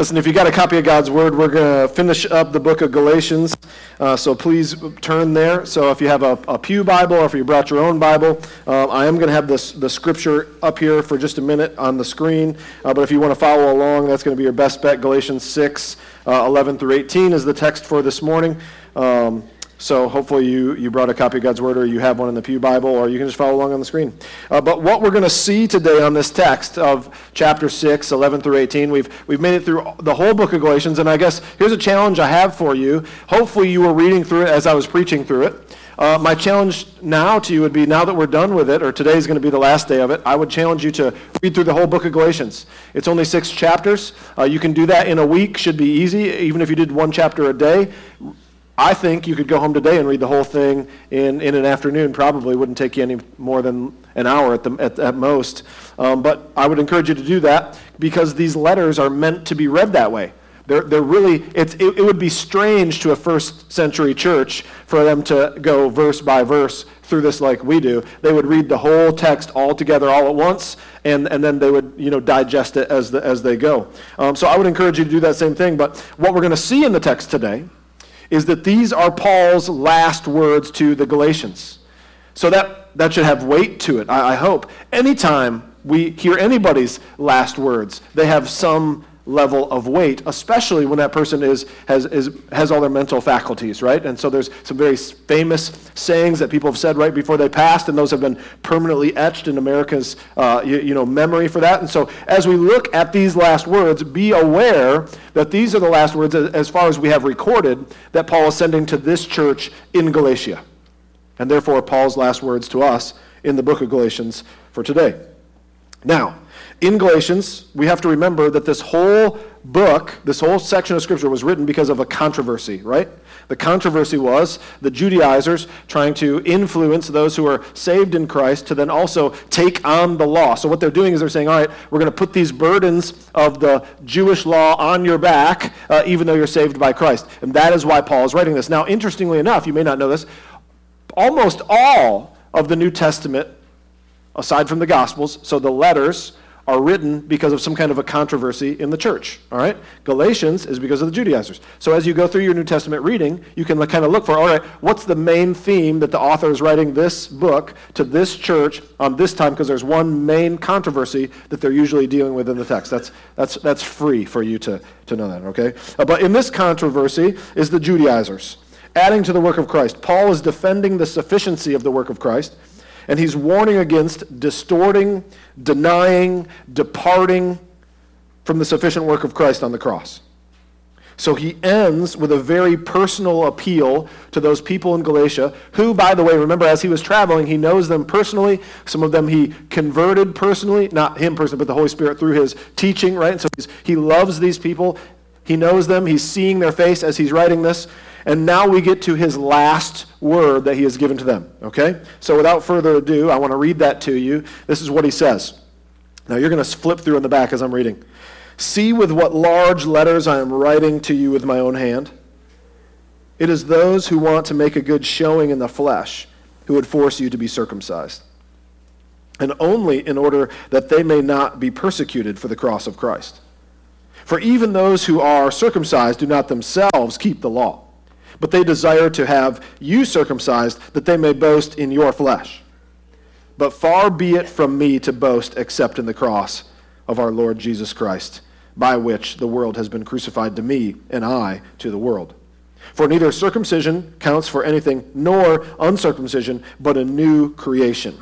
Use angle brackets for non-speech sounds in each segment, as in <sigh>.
Listen, if you got a copy of God's Word, we're going to finish up the book of Galatians. Uh, so please turn there. So if you have a, a Pew Bible or if you brought your own Bible, uh, I am going to have this, the scripture up here for just a minute on the screen. Uh, but if you want to follow along, that's going to be your best bet. Galatians 6, uh, 11 through 18 is the text for this morning. Um, so hopefully you, you brought a copy of God's Word or you have one in the Pew Bible or you can just follow along on the screen. Uh, but what we're going to see today on this text of chapter 6, 11 through 18, we've, we've made it through the whole book of Galatians. And I guess here's a challenge I have for you. Hopefully you were reading through it as I was preaching through it. Uh, my challenge now to you would be now that we're done with it, or today is going to be the last day of it, I would challenge you to read through the whole book of Galatians. It's only six chapters. Uh, you can do that in a week, should be easy, even if you did one chapter a day I think you could go home today and read the whole thing in, in an afternoon. Probably wouldn't take you any more than an hour at, the, at, at most. Um, but I would encourage you to do that because these letters are meant to be read that way. They're, they're really, it's, it, it would be strange to a first century church for them to go verse by verse through this like we do. They would read the whole text all together all at once, and, and then they would you know, digest it as, the, as they go. Um, so I would encourage you to do that same thing. But what we're going to see in the text today is that these are Paul's last words to the Galatians. So that, that should have weight to it, I, I hope. Anytime we hear anybody's last words, they have some level of weight, especially when that person is, has, is, has all their mental faculties, right? And so there's some very famous sayings that people have said right before they passed, and those have been permanently etched in America's uh, you, you know, memory for that. And so as we look at these last words, be aware that these are the last words, as far as we have recorded, that Paul is sending to this church in Galatia. And therefore, Paul's last words to us in the book of Galatians for today. Now, in Galatians, we have to remember that this whole book, this whole section of Scripture was written because of a controversy, right? The controversy was the Judaizers trying to influence those who are saved in Christ to then also take on the law. So, what they're doing is they're saying, all right, we're going to put these burdens of the Jewish law on your back, uh, even though you're saved by Christ. And that is why Paul is writing this. Now, interestingly enough, you may not know this, almost all of the New Testament, aside from the Gospels, so the letters, are written because of some kind of a controversy in the church. All right? Galatians is because of the Judaizers. So as you go through your New Testament reading, you can kind of look for, all right, what's the main theme that the author is writing this book to this church on this time? Because there's one main controversy that they're usually dealing with in the text. That's, that's, that's free for you to, to know that, okay? Uh, but in this controversy is the Judaizers. Adding to the work of Christ. Paul is defending the sufficiency of the work of Christ and he's warning against distorting, denying, departing from the sufficient work of Christ on the cross. So he ends with a very personal appeal to those people in Galatia, who, by the way, remember, as he was traveling, he knows them personally. Some of them he converted personally, not him personally, but the Holy Spirit through his teaching, right? So he loves these people. He knows them. He's seeing their face as he's writing this. And now we get to his last word that he has given to them. Okay? So without further ado, I want to read that to you. This is what he says. Now you're going to flip through in the back as I'm reading. See with what large letters I am writing to you with my own hand. It is those who want to make a good showing in the flesh who would force you to be circumcised. And only in order that they may not be persecuted for the cross of Christ. For even those who are circumcised do not themselves keep the law but they desire to have you circumcised, that they may boast in your flesh. But far be it from me to boast except in the cross of our Lord Jesus Christ, by which the world has been crucified to me, and I to the world. For neither circumcision counts for anything, nor uncircumcision, but a new creation.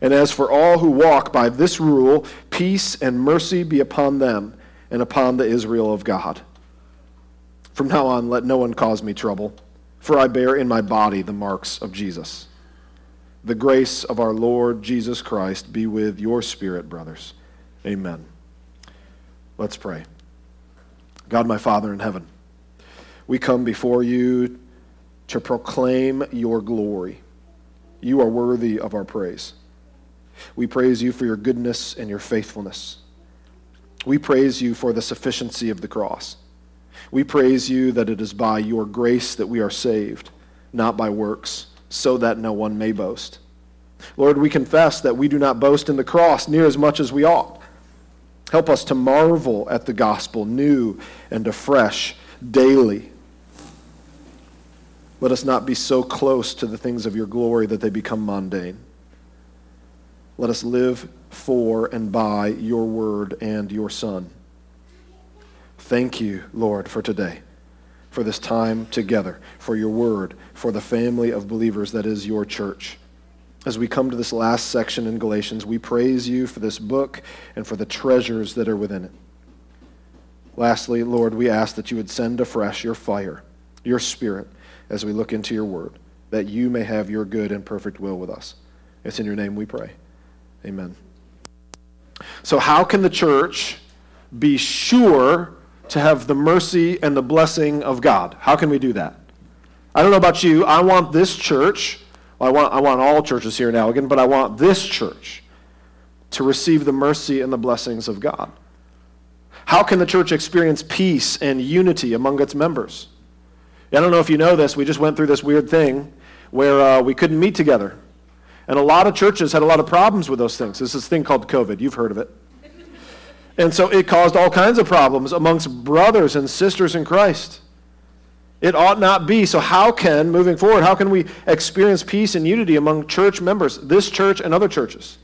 And as for all who walk by this rule, peace and mercy be upon them and upon the Israel of God. From now on, let no one cause me trouble, for I bear in my body the marks of Jesus. The grace of our Lord Jesus Christ be with your spirit, brothers. Amen. Let's pray. God, my Father in heaven, we come before you to proclaim your glory. You are worthy of our praise. We praise you for your goodness and your faithfulness. We praise you for the sufficiency of the cross. We praise you that it is by your grace that we are saved, not by works, so that no one may boast. Lord, we confess that we do not boast in the cross near as much as we ought. Help us to marvel at the gospel new and afresh daily. Let us not be so close to the things of your glory that they become mundane. Let us live for and by your word and your Son. Thank you, Lord, for today, for this time together, for your word, for the family of believers that is your church. As we come to this last section in Galatians, we praise you for this book and for the treasures that are within it. Lastly, Lord, we ask that you would send afresh your fire, your spirit, as we look into your word, that you may have your good and perfect will with us. It's in your name we pray. Amen. So, how can the church be sure to have the mercy and the blessing of God? How can we do that? I don't know about you. I want this church I want, I want all churches here in Allegan, but I want this church to receive the mercy and the blessings of God. How can the church experience peace and unity among its members? I don't know if you know this, we just went through this weird thing where uh, we couldn't meet together. And a lot of churches had a lot of problems with those things. There's this thing called COVID. You've heard of it. And so it caused all kinds of problems amongst brothers and sisters in Christ. It ought not be. So, how can, moving forward, how can we experience peace and unity among church members, this church and other churches?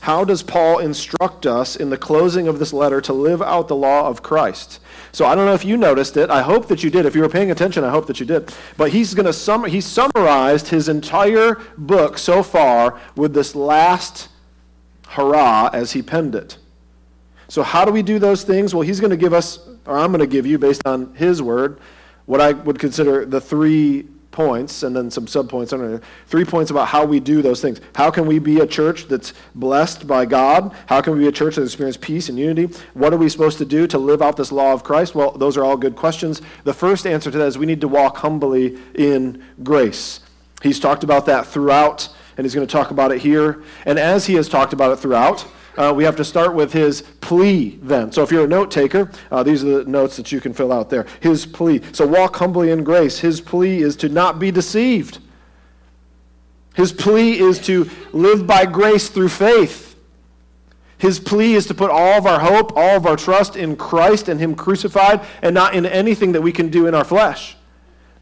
How does Paul instruct us in the closing of this letter to live out the law of Christ? So I don't know if you noticed it. I hope that you did. If you were paying attention, I hope that you did. But he's going to sum he summarized his entire book so far with this last hurrah as he penned it. So how do we do those things? Well, he's going to give us or I'm going to give you, based on his word, what I would consider the three points and then some subpoints under three points about how we do those things. How can we be a church that's blessed by god? How can we be a church that experiences peace and unity? What are we supposed to do to live out this law of christ? Well those are all good questions. The first answer to that is we need to walk humbly in grace. He's talked about that throughout and he's going to talk about it here and as he has talked about it throughout uh, we have to start with his plea then. So if you're a note taker, uh, these are the notes that you can fill out there. His plea. So walk humbly in grace. His plea is to not be deceived. His plea is to live by grace through faith. His plea is to put all of our hope, all of our trust in Christ and Him crucified, and not in anything that we can do in our flesh.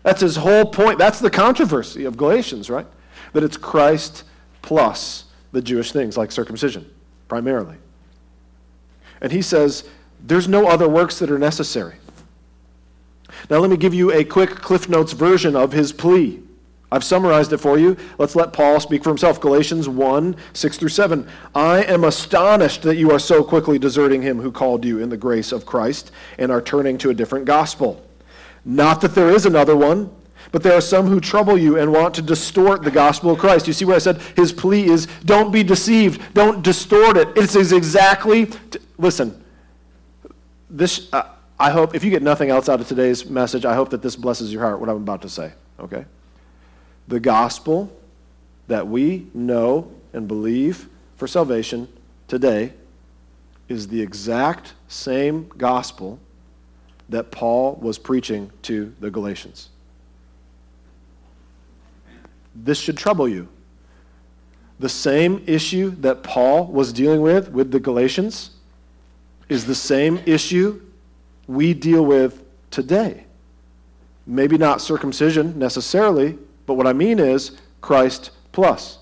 That's his whole point. That's the controversy of Galatians, right? That it's Christ plus the Jewish things like circumcision primarily. And he says, there's no other works that are necessary. Now, let me give you a quick Cliff Notes version of his plea. I've summarized it for you. Let's let Paul speak for himself. Galatians 1 6 through 7. I am astonished that you are so quickly deserting him who called you in the grace of Christ and are turning to a different gospel. Not that there is another one but there are some who trouble you and want to distort the gospel of Christ. You see where I said his plea is don't be deceived, don't distort it. It is exactly, listen, this, uh, I hope, if you get nothing else out of today's message, I hope that this blesses your heart, what I'm about to say, okay? The gospel that we know and believe for salvation today is the exact same gospel that Paul was preaching to the Galatians. This should trouble you. The same issue that Paul was dealing with with the Galatians is the same issue we deal with today. Maybe not circumcision necessarily, but what I mean is Christ plus.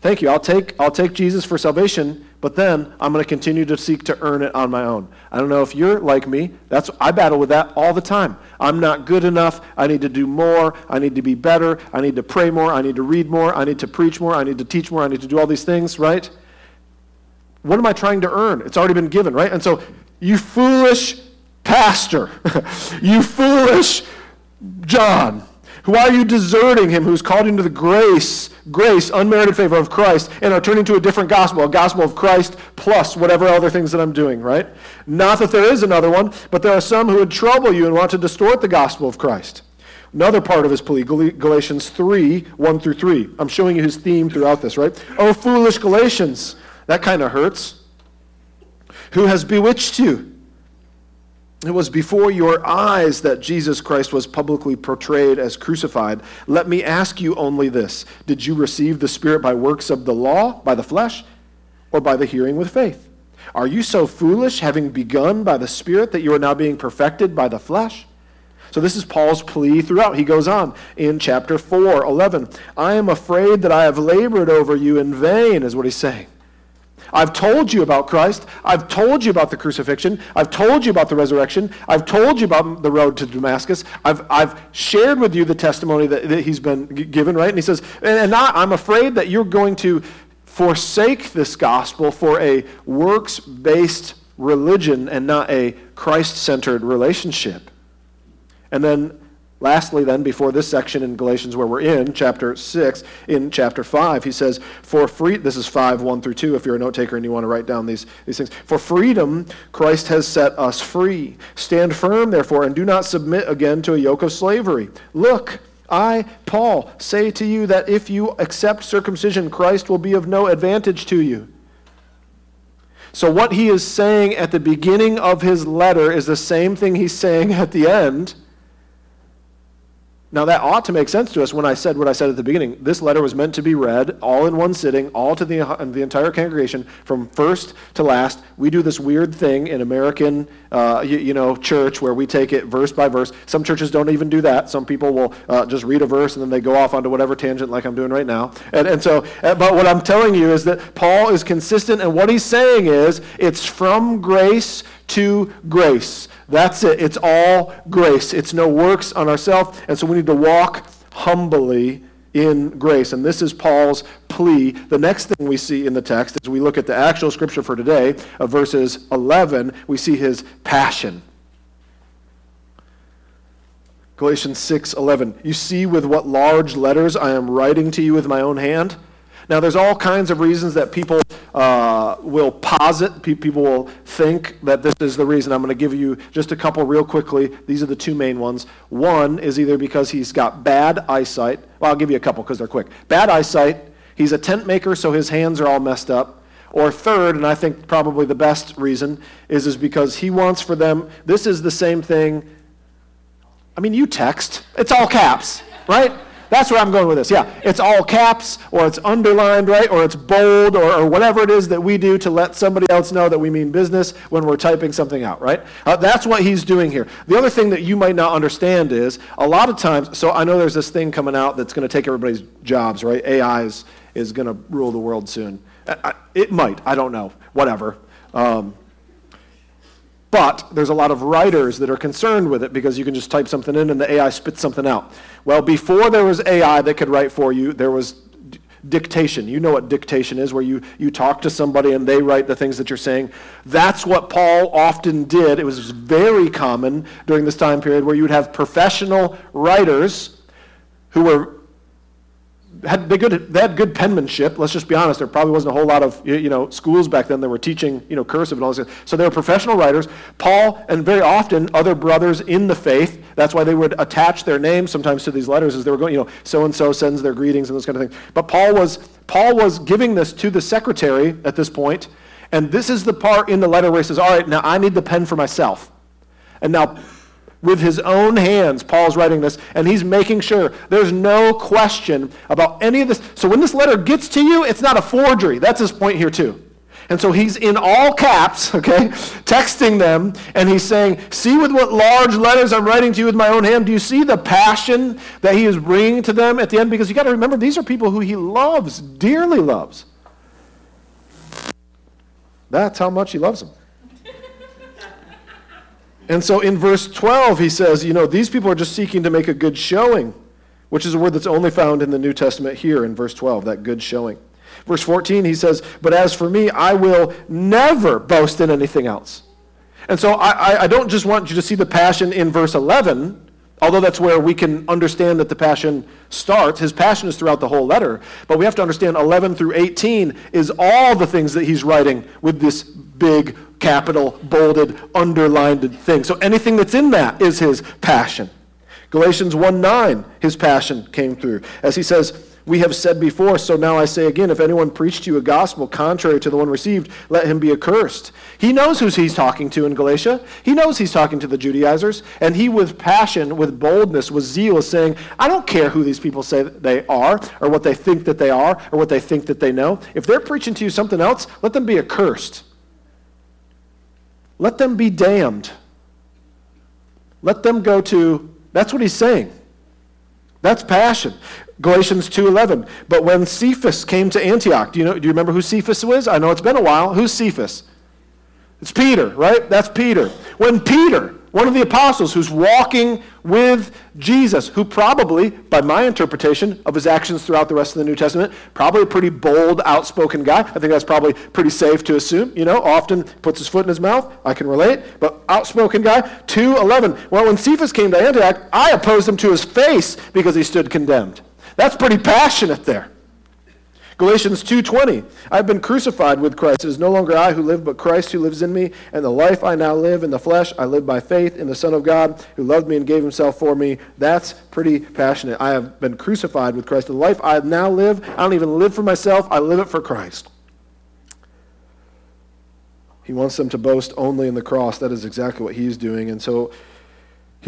Thank you. I'll take, I'll take Jesus for salvation, but then I'm going to continue to seek to earn it on my own. I don't know if you're like me. That's I battle with that all the time. I'm not good enough. I need to do more. I need to be better. I need to pray more. I need to read more. I need to preach more. I need to teach more. I need to do all these things, right? What am I trying to earn? It's already been given, right? And so, you foolish pastor, <laughs> you foolish John, why are you deserting him who's called into the grace, grace, unmerited favor of Christ, and are turning to a different gospel, a gospel of Christ plus whatever other things that I'm doing, right? Not that there is another one, but there are some who would trouble you and want to distort the gospel of Christ. Another part of his plea, Galatians 3, 1 through 3. I'm showing you his theme throughout this, right? Oh, foolish Galatians. That kind of hurts. Who has bewitched you? It was before your eyes that Jesus Christ was publicly portrayed as crucified. Let me ask you only this Did you receive the Spirit by works of the law, by the flesh, or by the hearing with faith? Are you so foolish, having begun by the Spirit, that you are now being perfected by the flesh? So this is Paul's plea throughout. He goes on in chapter 4, 11. I am afraid that I have labored over you in vain, is what he's saying. I've told you about Christ. I've told you about the crucifixion. I've told you about the resurrection. I've told you about the road to Damascus. I've, I've shared with you the testimony that, that he's been given, right? And he says, and now I'm afraid that you're going to forsake this gospel for a works based religion and not a Christ centered relationship. And then Lastly, then, before this section in Galatians where we're in, chapter 6, in chapter 5, he says, For free, this is 5, 1 through 2, if you're a note taker and you want to write down these, these things. For freedom, Christ has set us free. Stand firm, therefore, and do not submit again to a yoke of slavery. Look, I, Paul, say to you that if you accept circumcision, Christ will be of no advantage to you. So, what he is saying at the beginning of his letter is the same thing he's saying at the end. Now, that ought to make sense to us when I said what I said at the beginning. This letter was meant to be read all in one sitting, all to the, the entire congregation, from first to last. We do this weird thing in American, uh, you, you, know, church where we take it verse by verse. Some churches don't even do that. Some people will uh, just read a verse and then they go off onto whatever tangent, like I'm doing right now. And, and so, uh, but what I'm telling you is that Paul is consistent, and what he's saying is it's from grace to grace. That's it. It's all grace. It's no works on ourselves. And so we need to walk humbly in grace. And this is Paul's plea. The next thing we see in the text, as we look at the actual scripture for today, of verses 11, we see his passion. Galatians 6:11. You see with what large letters I am writing to you with my own hand? Now, there's all kinds of reasons that people uh, will posit, people will think that this is the reason. I'm going to give you just a couple real quickly. These are the two main ones. One is either because he's got bad eyesight. Well, I'll give you a couple because they're quick. Bad eyesight. He's a tent maker, so his hands are all messed up. Or third, and I think probably the best reason, is, is because he wants for them, this is the same thing. I mean, you text, it's all caps, right? That's where I'm going with this. Yeah, it's all caps, or it's underlined, right? Or it's bold, or, or whatever it is that we do to let somebody else know that we mean business when we're typing something out, right? Uh, that's what he's doing here. The other thing that you might not understand is a lot of times, so I know there's this thing coming out that's going to take everybody's jobs, right? AI is, is going to rule the world soon. I, I, it might, I don't know, whatever. Um, but there's a lot of writers that are concerned with it because you can just type something in and the AI spits something out. Well, before there was AI that could write for you, there was d- dictation. You know what dictation is, where you, you talk to somebody and they write the things that you're saying. That's what Paul often did. It was very common during this time period where you would have professional writers who were had they, good, they had good penmanship. Let's just be honest. There probably wasn't a whole lot of you know schools back then that were teaching you know cursive and all this. So they were professional writers. Paul and very often other brothers in the faith. That's why they would attach their names sometimes to these letters as they were going. You know, so and so sends their greetings and those kind of things. But Paul was Paul was giving this to the secretary at this point, and this is the part in the letter where he says, "All right, now I need the pen for myself." And now with his own hands, Paul's writing this, and he's making sure there's no question about any of this. So when this letter gets to you, it's not a forgery. That's his point here, too. And so he's in all caps, <laughs> okay, texting them, and he's saying, See with what large letters I'm writing to you with my own hand. Do you see the passion that he is bringing to them at the end? Because you got to remember, these are people who he loves, dearly loves. That's how much he loves them. And so in verse 12, he says, you know, these people are just seeking to make a good showing, which is a word that's only found in the New Testament here in verse 12, that good showing. Verse 14, he says, But as for me, I will never boast in anything else. And so I, I don't just want you to see the passion in verse 11, although that's where we can understand that the passion starts. His passion is throughout the whole letter. But we have to understand 11 through 18 is all the things that he's writing with this big capital, bolded, underlined thing. So anything that's in that is his passion. Galatians 1 9, his passion came through. As he says, we have said before, so now I say again, if anyone preached to you a gospel contrary to the one received, let him be accursed. He knows who he's talking to in Galatia. He knows he's talking to the Judaizers. And he, with passion, with boldness, with zeal, is saying, I don't care who these people say they are, or what they think that they are, or what they think that they know. If they're preaching to you something else, let them be accursed. let them be damned. Let them go to, that's what he's saying. That's passion. Galatians 2:11. But when Cephas came to Antioch, do you know do you remember who Cephas was? I know it's been a while. Who's Cephas? It's Peter, right? That's Peter. When Peter one of the apostles who's walking with Jesus, who probably, by my interpretation of his actions throughout the rest of the New Testament, probably a pretty bold, outspoken guy. I think that's probably pretty safe to assume. You know, often puts his foot in his mouth. I can relate. But outspoken guy. 211. Well, when Cephas came to Antioch, I opposed him to his face because he stood condemned. That's pretty passionate there. Galatians 2:20 I've been crucified with Christ. It is no longer I who live but Christ who lives in me. And the life I now live in the flesh I live by faith in the son of God who loved me and gave himself for me. That's pretty passionate. I have been crucified with Christ. The life I now live I don't even live for myself. I live it for Christ. He wants them to boast only in the cross. That is exactly what he's doing. And so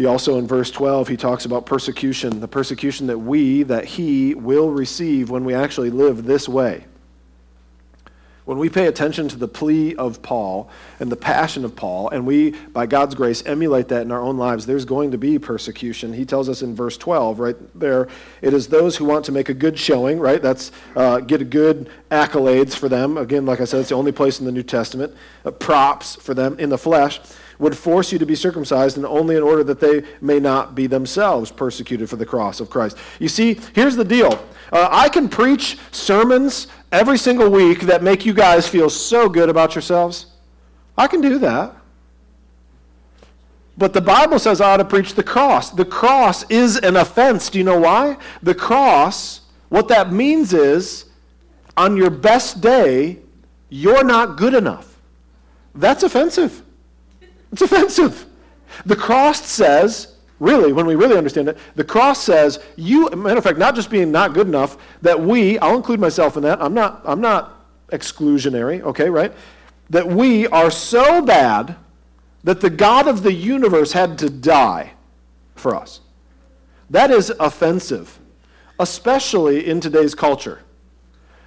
he also, in verse 12, he talks about persecution, the persecution that we, that he will receive when we actually live this way. When we pay attention to the plea of Paul and the passion of Paul, and we, by God's grace, emulate that in our own lives, there's going to be persecution. He tells us in verse 12, right there, it is those who want to make a good showing, right? That's uh, get a good accolades for them. Again, like I said, it's the only place in the New Testament. Uh, props for them in the flesh would force you to be circumcised, and only in order that they may not be themselves persecuted for the cross of Christ. You see, here's the deal. Uh, I can preach sermons every single week that make you guys feel so good about yourselves. I can do that. But the Bible says I ought to preach the cross. The cross is an offense. Do you know why? The cross, what that means is, on your best day, you're not good enough. That's offensive. It's offensive. The cross says, really, when we really understand it, the cross says, you, matter of fact, not just being not good enough, that we, I'll include myself in that, I'm not, I'm not exclusionary, okay, right? That we are so bad that the God of the universe had to die for us. That is offensive, especially in today's culture.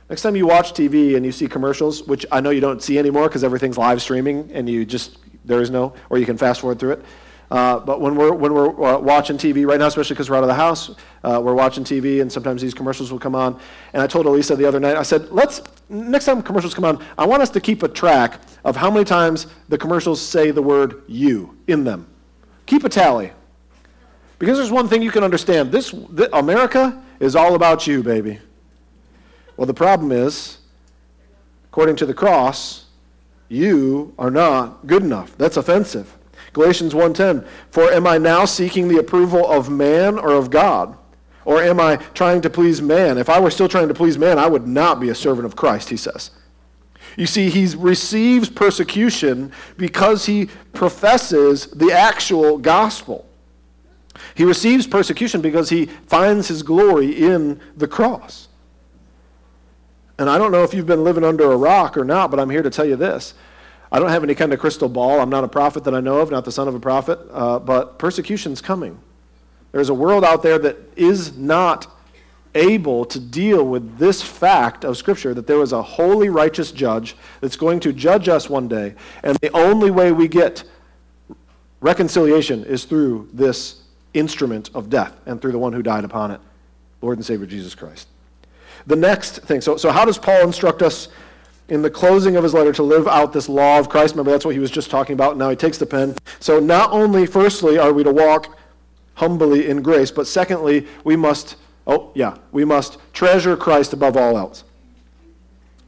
Next time you watch TV and you see commercials, which I know you don't see anymore because everything's live streaming and you just there is no, or you can fast forward through it. Uh, but when we're, when we're uh, watching TV right now, especially because we're out of the house, uh, we're watching TV and sometimes these commercials will come on. And I told Elisa the other night, I said, let's, next time commercials come on, I want us to keep a track of how many times the commercials say the word you in them. Keep a tally. Because there's one thing you can understand this, America is all about you, baby. Well, the problem is, according to the cross, you are not good enough. That's offensive. Galatians 1:10 For am I now seeking the approval of man or of God? Or am I trying to please man? If I were still trying to please man, I would not be a servant of Christ, he says. You see, he receives persecution because he professes the actual gospel. He receives persecution because he finds his glory in the cross. And I don't know if you've been living under a rock or not, but I'm here to tell you this. I don't have any kind of crystal ball. I'm not a prophet that I know of, not the son of a prophet, uh, but persecution's coming. There's a world out there that is not able to deal with this fact of Scripture that there is a holy, righteous judge that's going to judge us one day. And the only way we get reconciliation is through this instrument of death and through the one who died upon it, Lord and Savior Jesus Christ. The next thing, so, so how does Paul instruct us in the closing of his letter to live out this law of Christ? Remember, that's what he was just talking about. Now he takes the pen. So not only, firstly, are we to walk humbly in grace, but secondly, we must, oh, yeah, we must treasure Christ above all else.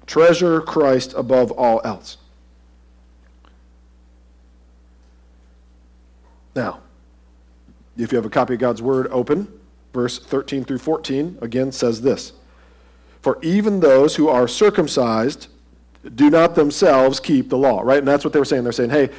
Treasure Christ above all else. Now, if you have a copy of God's Word open, verse 13 through 14 again says this. For even those who are circumcised do not themselves keep the law, right? And that's what they were saying. They're saying, hey,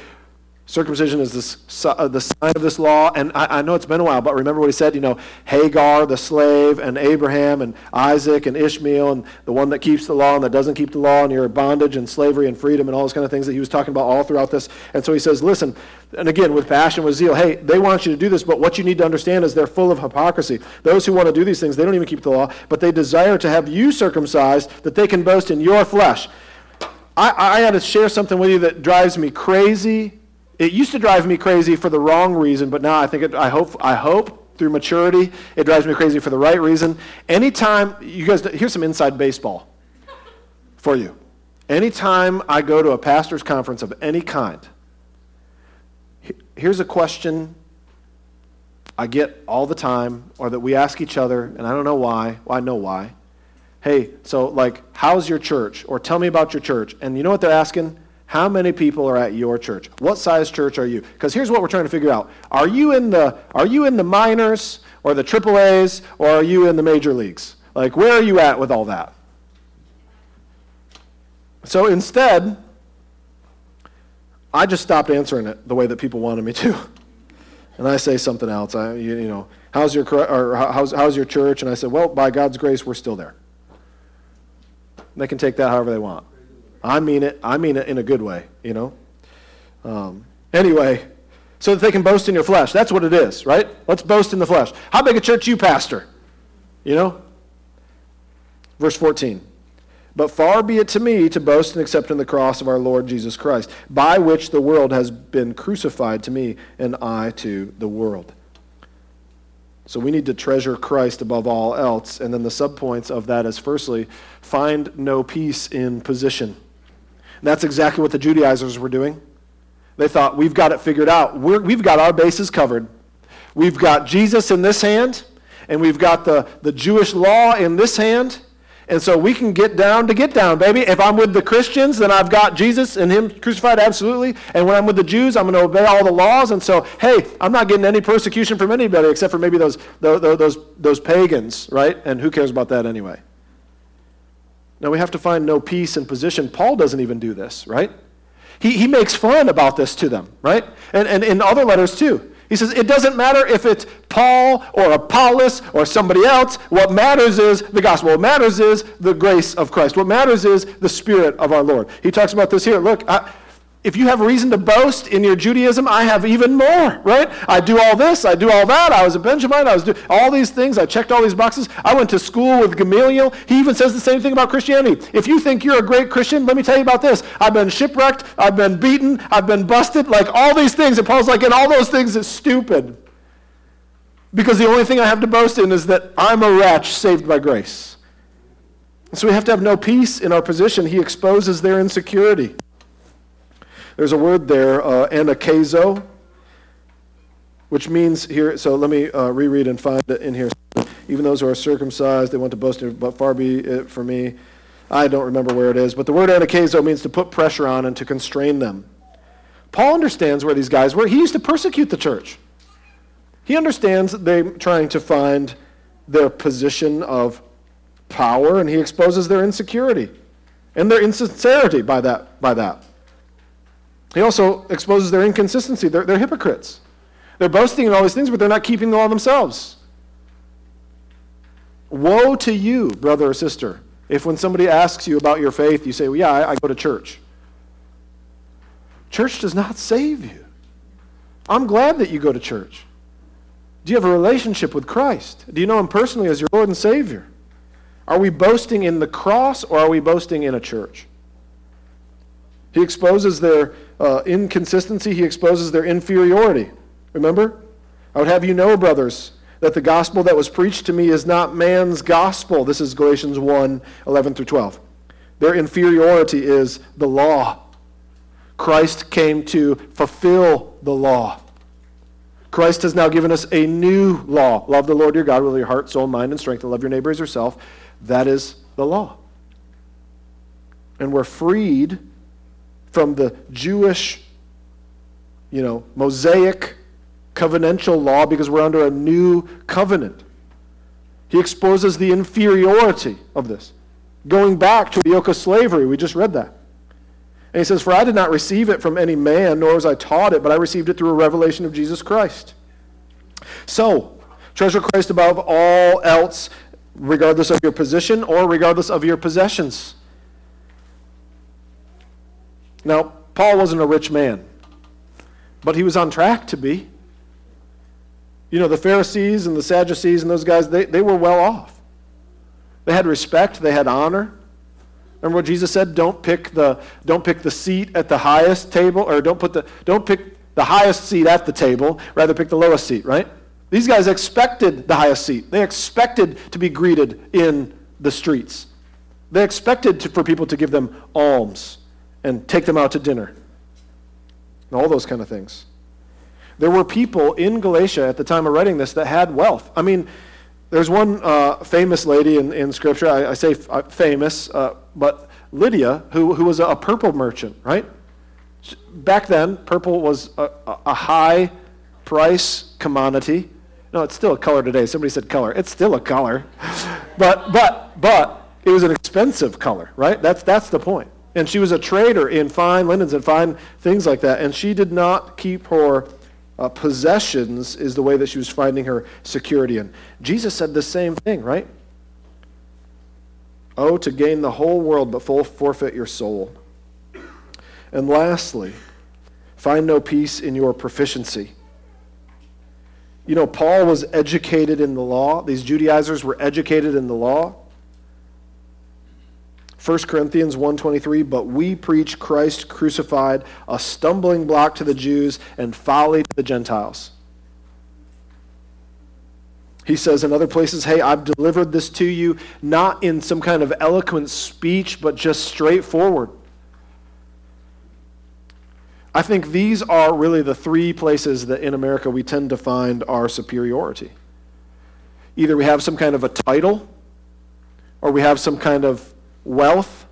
circumcision is this, uh, the sign of this law. And I, I, know it's been a while, but remember what he said? You know, Hagar, the slave, and Abraham, and Isaac, and Ishmael, and the one that keeps the law and that doesn't keep the law, and you're bondage and slavery and freedom and all those kind of things that he was talking about all throughout this. And so he says, listen, and again, with passion, with zeal, hey, they want you to do this, but what you need to understand is they're full of hypocrisy. Those who want to do these things, they don't even keep the law, but they desire to have you circumcised that they can boast in your flesh. I, I got to share something with you that drives me crazy it used to drive me crazy for the wrong reason, but now I think it, I hope I hope through maturity it drives me crazy for the right reason. Anytime you guys here's some inside baseball for you. Anytime I go to a pastor's conference of any kind, here's a question I get all the time, or that we ask each other, and I don't know why. Well, I know why. Hey, so like, how's your church? Or tell me about your church. And you know what they're asking? How many people are at your church? What size church are you? Because here's what we're trying to figure out. Are you in the are you in the minors or the triple A's or are you in the major leagues? Like where are you at with all that? So instead, I just stopped answering it the way that people wanted me to. And I say something else. I, you, you know, how's your, or how's, how's your church? And I said, well, by God's grace, we're still there. They can take that however they want. I mean it. I mean it in a good way, you know. Um, anyway, so that they can boast in your flesh. That's what it is, right? Let's boast in the flesh. How big a church you pastor? You know? Verse 14. But far be it to me to boast and accept in the cross of our Lord Jesus Christ, by which the world has been crucified to me, and I to the world. So we need to treasure Christ above all else. And then the subpoints of that is firstly, find no peace in position. And that's exactly what the Judaizers were doing. They thought, we've got it figured out. we we've got our bases covered. We've got Jesus in this hand, and we've got the, the Jewish law in this hand, and so we can get down to get down, baby. If I'm with the Christians, then I've got Jesus and Him crucified, absolutely. And when I'm with the Jews, I'm going to obey all the laws. And so, hey, I'm not getting any persecution from anybody except for maybe those, those, those, those pagans, right? And who cares about that anyway? Now, we have to find no peace and position. Paul doesn't even do this, right? He, he makes fun about this to them, right? And, and in other letters, too. He says, it doesn't matter if it's Paul or Apollos or somebody else. What matters is the gospel. What matters is the grace of Christ. What matters is the Spirit of our Lord. He talks about this here. Look, I, if you have reason to boast in your Judaism, I have even more, right? I do all this, I do all that. I was a Benjamite, I was doing all these things. I checked all these boxes. I went to school with Gamaliel. He even says the same thing about Christianity. If you think you're a great Christian, let me tell you about this. I've been shipwrecked, I've been beaten, I've been busted, like all these things. And Paul's like, and all those things is stupid. Because the only thing I have to boast in is that I'm a wretch saved by grace. So we have to have no peace in our position. He exposes their insecurity. There's a word there, uh, anakazo, which means here, so let me uh, reread and find it in here. Even those who are circumcised, they want to boast, but far be it for me. I don't remember where it is, but the word anakazo means to put pressure on and to constrain them. Paul understands where these guys were. He used to persecute the church. He understands they're trying to find their position of power, and he exposes their insecurity and their insincerity by that. By that. He also exposes their inconsistency. They're, they're hypocrites. They're boasting in all these things, but they're not keeping the law themselves. Woe to you, brother or sister, if when somebody asks you about your faith, you say, well, Yeah, I, I go to church. Church does not save you. I'm glad that you go to church. Do you have a relationship with Christ? Do you know Him personally as your Lord and Savior? Are we boasting in the cross or are we boasting in a church? He exposes their uh, inconsistency, he exposes their inferiority. Remember? I would have you know, brothers, that the gospel that was preached to me is not man's gospel. This is Galatians 1 11 through 12. Their inferiority is the law. Christ came to fulfill the law. Christ has now given us a new law. Love the Lord your God with your heart, soul, mind, and strength, and love your neighbor as yourself. That is the law. And we're freed from the Jewish, you know, Mosaic covenantal law because we're under a new covenant. He exposes the inferiority of this. Going back to the yoke of slavery, we just read that. And he says, For I did not receive it from any man, nor was I taught it, but I received it through a revelation of Jesus Christ. So, treasure Christ above all else, regardless of your position or regardless of your possessions. Now, Paul wasn't a rich man, but he was on track to be. You know, the Pharisees and the Sadducees and those guys, they, they were well off. They had respect, they had honor. Remember what Jesus said? Don't pick the, don't pick the seat at the highest table, or don't, put the, don't pick the highest seat at the table, rather pick the lowest seat, right? These guys expected the highest seat. They expected to be greeted in the streets. They expected to, for people to give them alms and take them out to dinner. And all those kind of things. There were people in Galatia at the time of writing this that had wealth. I mean, there's one uh, famous lady in, in Scripture, I, I say f- uh, famous, uh, but Lydia, who, who was a, purple merchant, right? Back then, purple was a, a high price commodity. No, it's still a color today. Somebody said color. It's still a color. <laughs> but, but, but, it was an expensive color, right? That's, that's the point. And she was a trader in fine linens and fine things like that. And she did not keep her uh, possessions, is the way that she was finding her security in. Jesus said the same thing, right? Oh, to gain the whole world, but full forfeit your soul. And lastly, find no peace in your proficiency. You know, Paul was educated in the law. These Judaizers were educated in the law. 1 Corinthians 1:23 but we preach Christ crucified a stumbling block to the Jews and folly to the Gentiles. He says in other places, Hey, I've delivered this to you, not in some kind of eloquent speech, but just straightforward. I think these are really the three places that in America we tend to find our superiority. Either we have some kind of a title, or we have some kind of wealth,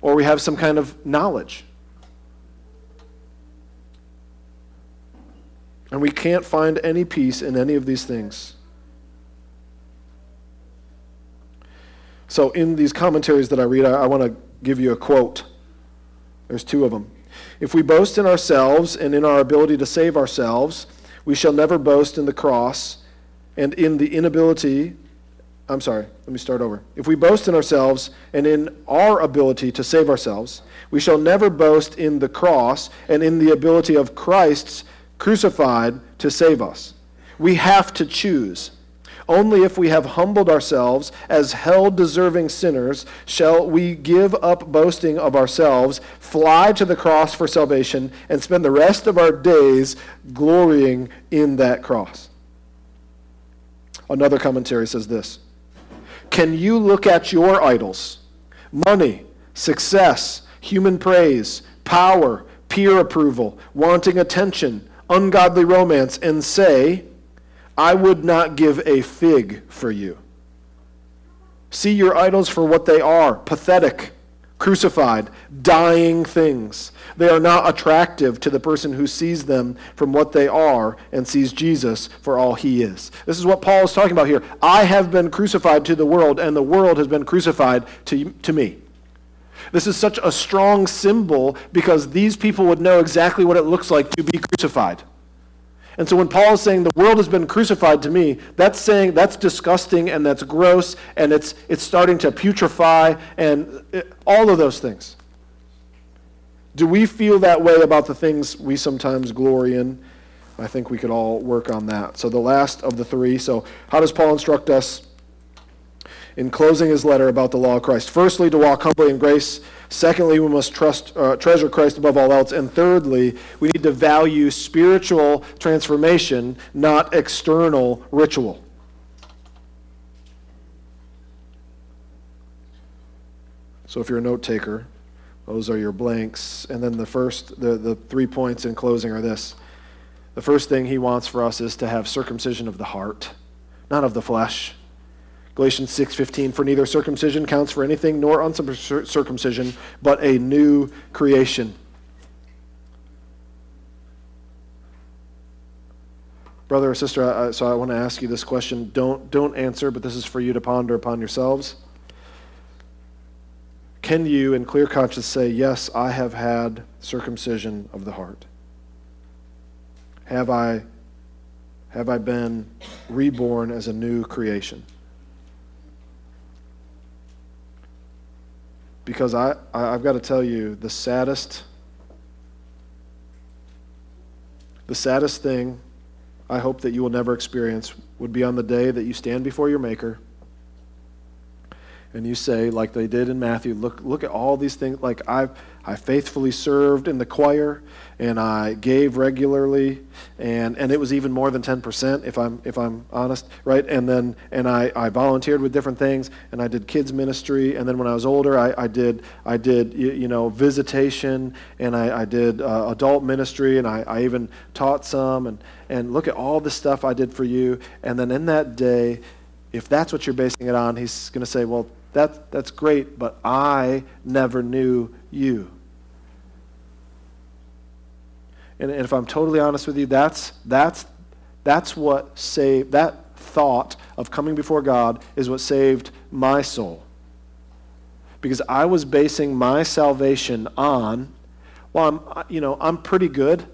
or we have some kind of knowledge. And we can't find any peace in any of these things. So, in these commentaries that I read, I, I want to give you a quote. There's two of them. If we boast in ourselves and in our ability to save ourselves, we shall never boast in the cross and in the inability I'm sorry, let me start over. If we boast in ourselves and in our ability to save ourselves, we shall never boast in the cross and in the ability of Christ's crucified to save us. We have to choose. Only if we have humbled ourselves as hell deserving sinners shall we give up boasting of ourselves, fly to the cross for salvation, and spend the rest of our days glorying in that cross. Another commentary says this can you look at your idols? Money, success, human praise, power, peer approval, wanting attention, ungodly romance, and say, I would not give a fig for you. See your idols for what they are pathetic, crucified, dying things. They are not attractive to the person who sees them from what they are and sees Jesus for all he is. This is what Paul is talking about here. I have been crucified to the world, and the world has been crucified to, to me. This is such a strong symbol because these people would know exactly what it looks like to be crucified. And so when Paul is saying the world has been crucified to me, that's saying that's disgusting and that's gross and it's, it's starting to putrefy and it, all of those things. Do we feel that way about the things we sometimes glory in? I think we could all work on that. So the last of the three. So how does Paul instruct us in closing his letter about the law of Christ? Firstly, to walk humbly in grace Secondly, we must trust, uh, treasure Christ above all else. And thirdly, we need to value spiritual transformation, not external ritual. So if you're a note taker, those are your blanks. And then the first, the, the three points in closing are this. The first thing he wants for us is to have circumcision of the heart, not of the flesh. Galatians 6:15 for neither circumcision counts for anything nor uncircumcision but a new creation. Brother or sister, so I want to ask you this question. Don't don't answer, but this is for you to ponder upon yourselves. Can you in clear conscience say, "Yes, I have had circumcision of the heart"? Have I have I been reborn as a new creation? Because I, I, have got to tell you, the saddest, the saddest thing I hope that you will never experience would be on the day that you stand before your Maker and you say, like they did in Matthew, look, look at all these things. Like I've, I faithfully served in the choir, and I gave regularly, and, and it was even more than 10%, if I'm, if I'm honest, right? And then, and I, I volunteered with different things, and I did kids ministry, and then when I was older, I, I did, I did, you, you know, visitation, and I, I did uh, adult ministry, and I, I even taught some, and, and look at all the stuff I did for you. And then in that day, if that's what you're basing it on, he's going to say, well, that, that's great, but I never knew you. And, and if I'm totally honest with you, that's, that's, that's what saved, that thought of coming before God is what saved my soul. Because I was basing my salvation on, well, I'm, you know, I'm pretty good.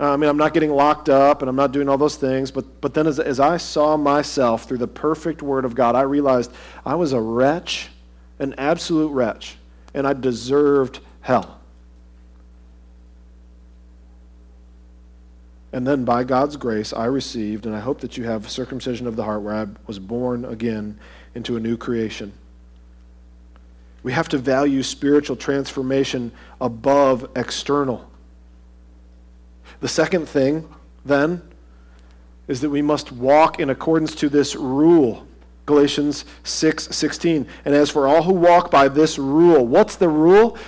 Uh, I mean, I'm not getting locked up and I'm not doing all those things. But, but then as, as I saw myself through the perfect word of God, I realized I was a wretch, an absolute wretch, and I deserved hell. And then by God's grace, I received, and I hope that you have circumcision of the heart where I was born again into a new creation. We have to value spiritual transformation above external. The second thing, then, is that we must walk in accordance to this rule. Galatians 6 16. And as for all who walk by this rule, what's the rule?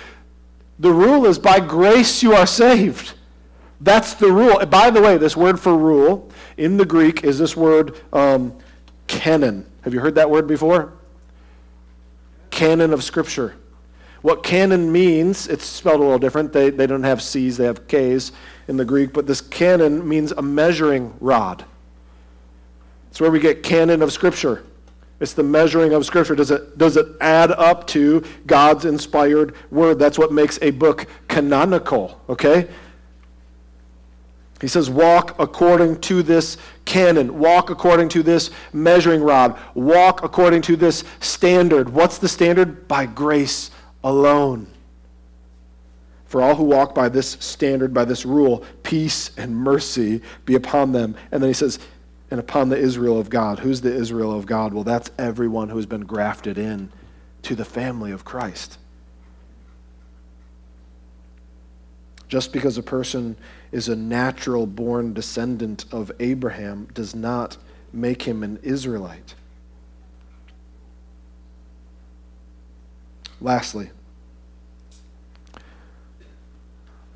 The rule is by grace you are saved. That's the rule. By the way, this word for rule in the Greek is this word um, canon. Have you heard that word before? Canon of Scripture. What canon means, it's spelled a little different. They, they don't have C's, they have K's in the Greek, but this canon means a measuring rod. It's where we get canon of Scripture. It's the measuring of Scripture. Does it, does it add up to God's inspired word? That's what makes a book canonical, okay? He says, walk according to this canon. Walk according to this measuring rod. Walk according to this standard. What's the standard? By grace alone. For all who walk by this standard, by this rule, peace and mercy be upon them. And then he says, and upon the Israel of God. Who's the Israel of God? Well, that's everyone who has been grafted in to the family of Christ. Just because a person is a natural born descendant of Abraham does not make him an Israelite. Lastly,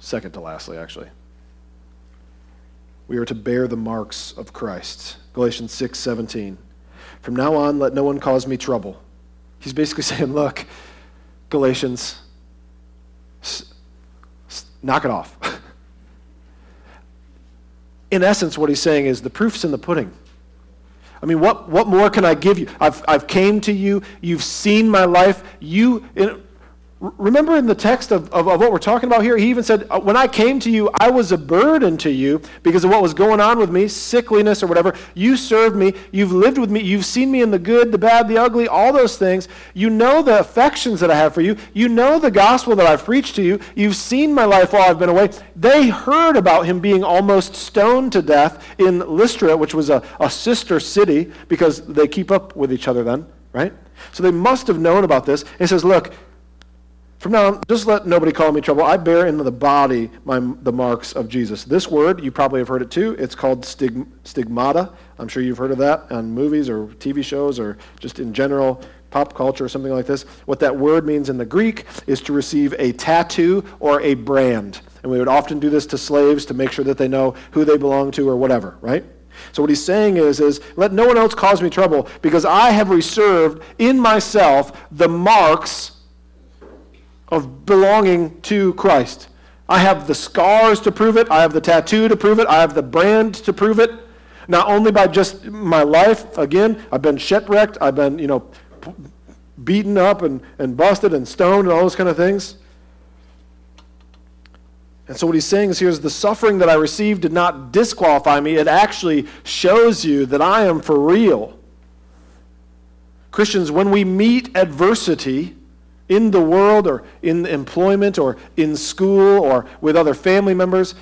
second to lastly, actually, we are to bear the marks of Christ. Galatians 6 17. From now on, let no one cause me trouble. He's basically <laughs> saying, look, Galatians, s- s- knock it off. <laughs> in essence, what he's saying is the proof's in the pudding. I mean, what, what more can I give you? I've, I've came to you. You've seen my life. You, in, Remember in the text of, of, of, what we're talking about here, he even said, uh, When I came to you, I was a burden to you because of what was going on with me, sickliness or whatever. You served me. You've lived with me. You've seen me in the good, the bad, the ugly, all those things. You know the affections that I have for you. You know the gospel that I've preached to you. You've seen my life while I've been away. They heard about him being almost stoned to death in Lystra, which was a, a sister city because they keep up with each other then, right? So they must have known about this. He says, Look, from now on, just let nobody call me trouble. I bear in the body my, the marks of Jesus. This word, you probably have heard it too. It's called stig, stigmata. I'm sure you've heard of that on movies or TV shows or just in general pop culture or something like this. What that word means in the Greek is to receive a tattoo or a brand. And we would often do this to slaves to make sure that they know who they belong to or whatever, right? So what he's saying is, is let no one else cause me trouble because I have reserved in myself the marks of belonging to Christ. I have the scars to prove it. I have the tattoo to prove it. I have the brand to prove it. Not only by just my life, again, I've been shipwrecked. I've been, you know, beaten up and, and busted and stoned and all those kind of things. And so what he's saying is here is the suffering that I received did not disqualify me. It actually shows you that I am for real. Christians, when we meet adversity, in the world or in employment or in school or with other family members,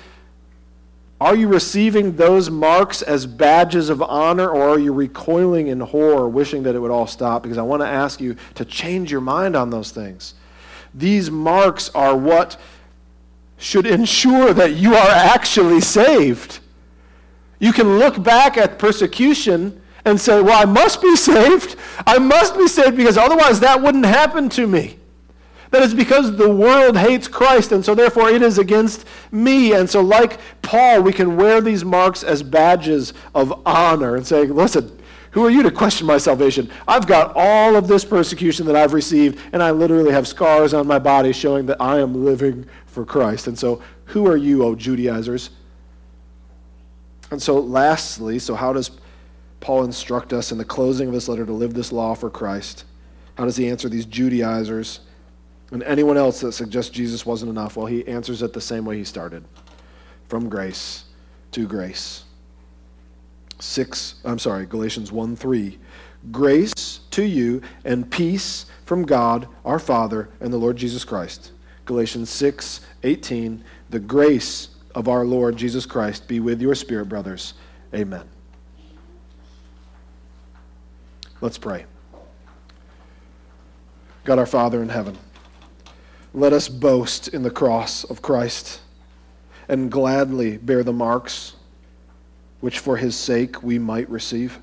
Are you receiving those marks as badges of honor, or are you recoiling in horror, wishing that it would all stop? Because I want to ask you to change your mind on those things. These marks are what should ensure that you are actually saved. You can look back at persecution and say, Well, I must be <laughs> saved. I must be saved because otherwise that wouldn't happen to me. That is because the world hates Christ, and so therefore it is against me. And so, like Paul, we can wear these marks as badges of honor and say, listen, who are you to question my salvation? I've got all of this persecution that I've received, and I literally have scars on my body showing that I am living for Christ. And so, who are you, O Judaizers? And so, lastly, so how does Paul instruct us in the closing of this letter to live this law for Christ? How does he answer these Judaizers? And anyone else that suggests Jesus wasn't enough, well, he answers it the same way he started from grace to grace. 6, I'm sorry, Galatians 1 3. Grace to you and peace from God our Father and the Lord Jesus Christ. Galatians 6 18. The grace of our Lord Jesus Christ be with your spirit, brothers. Amen. Let's pray. God our Father in heaven. Let us boast in the cross of Christ and gladly bear the marks which for his sake we might receive.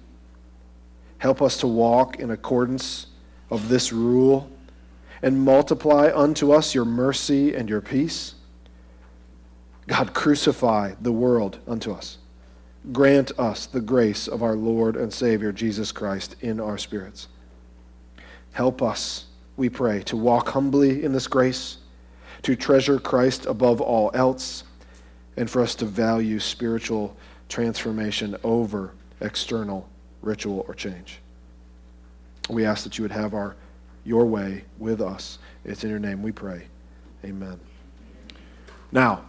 Help us to walk in accordance of this rule and multiply unto us your mercy and your peace. God, crucify the world unto us. Grant us the grace of our Lord and Savior Jesus Christ in our spirits. Help us we pray, to walk humbly in this grace, to treasure Christ above all else, and for us to value spiritual transformation over external ritual or change. We ask that you would have our your way with us. It's in your name we pray. Amen. Now,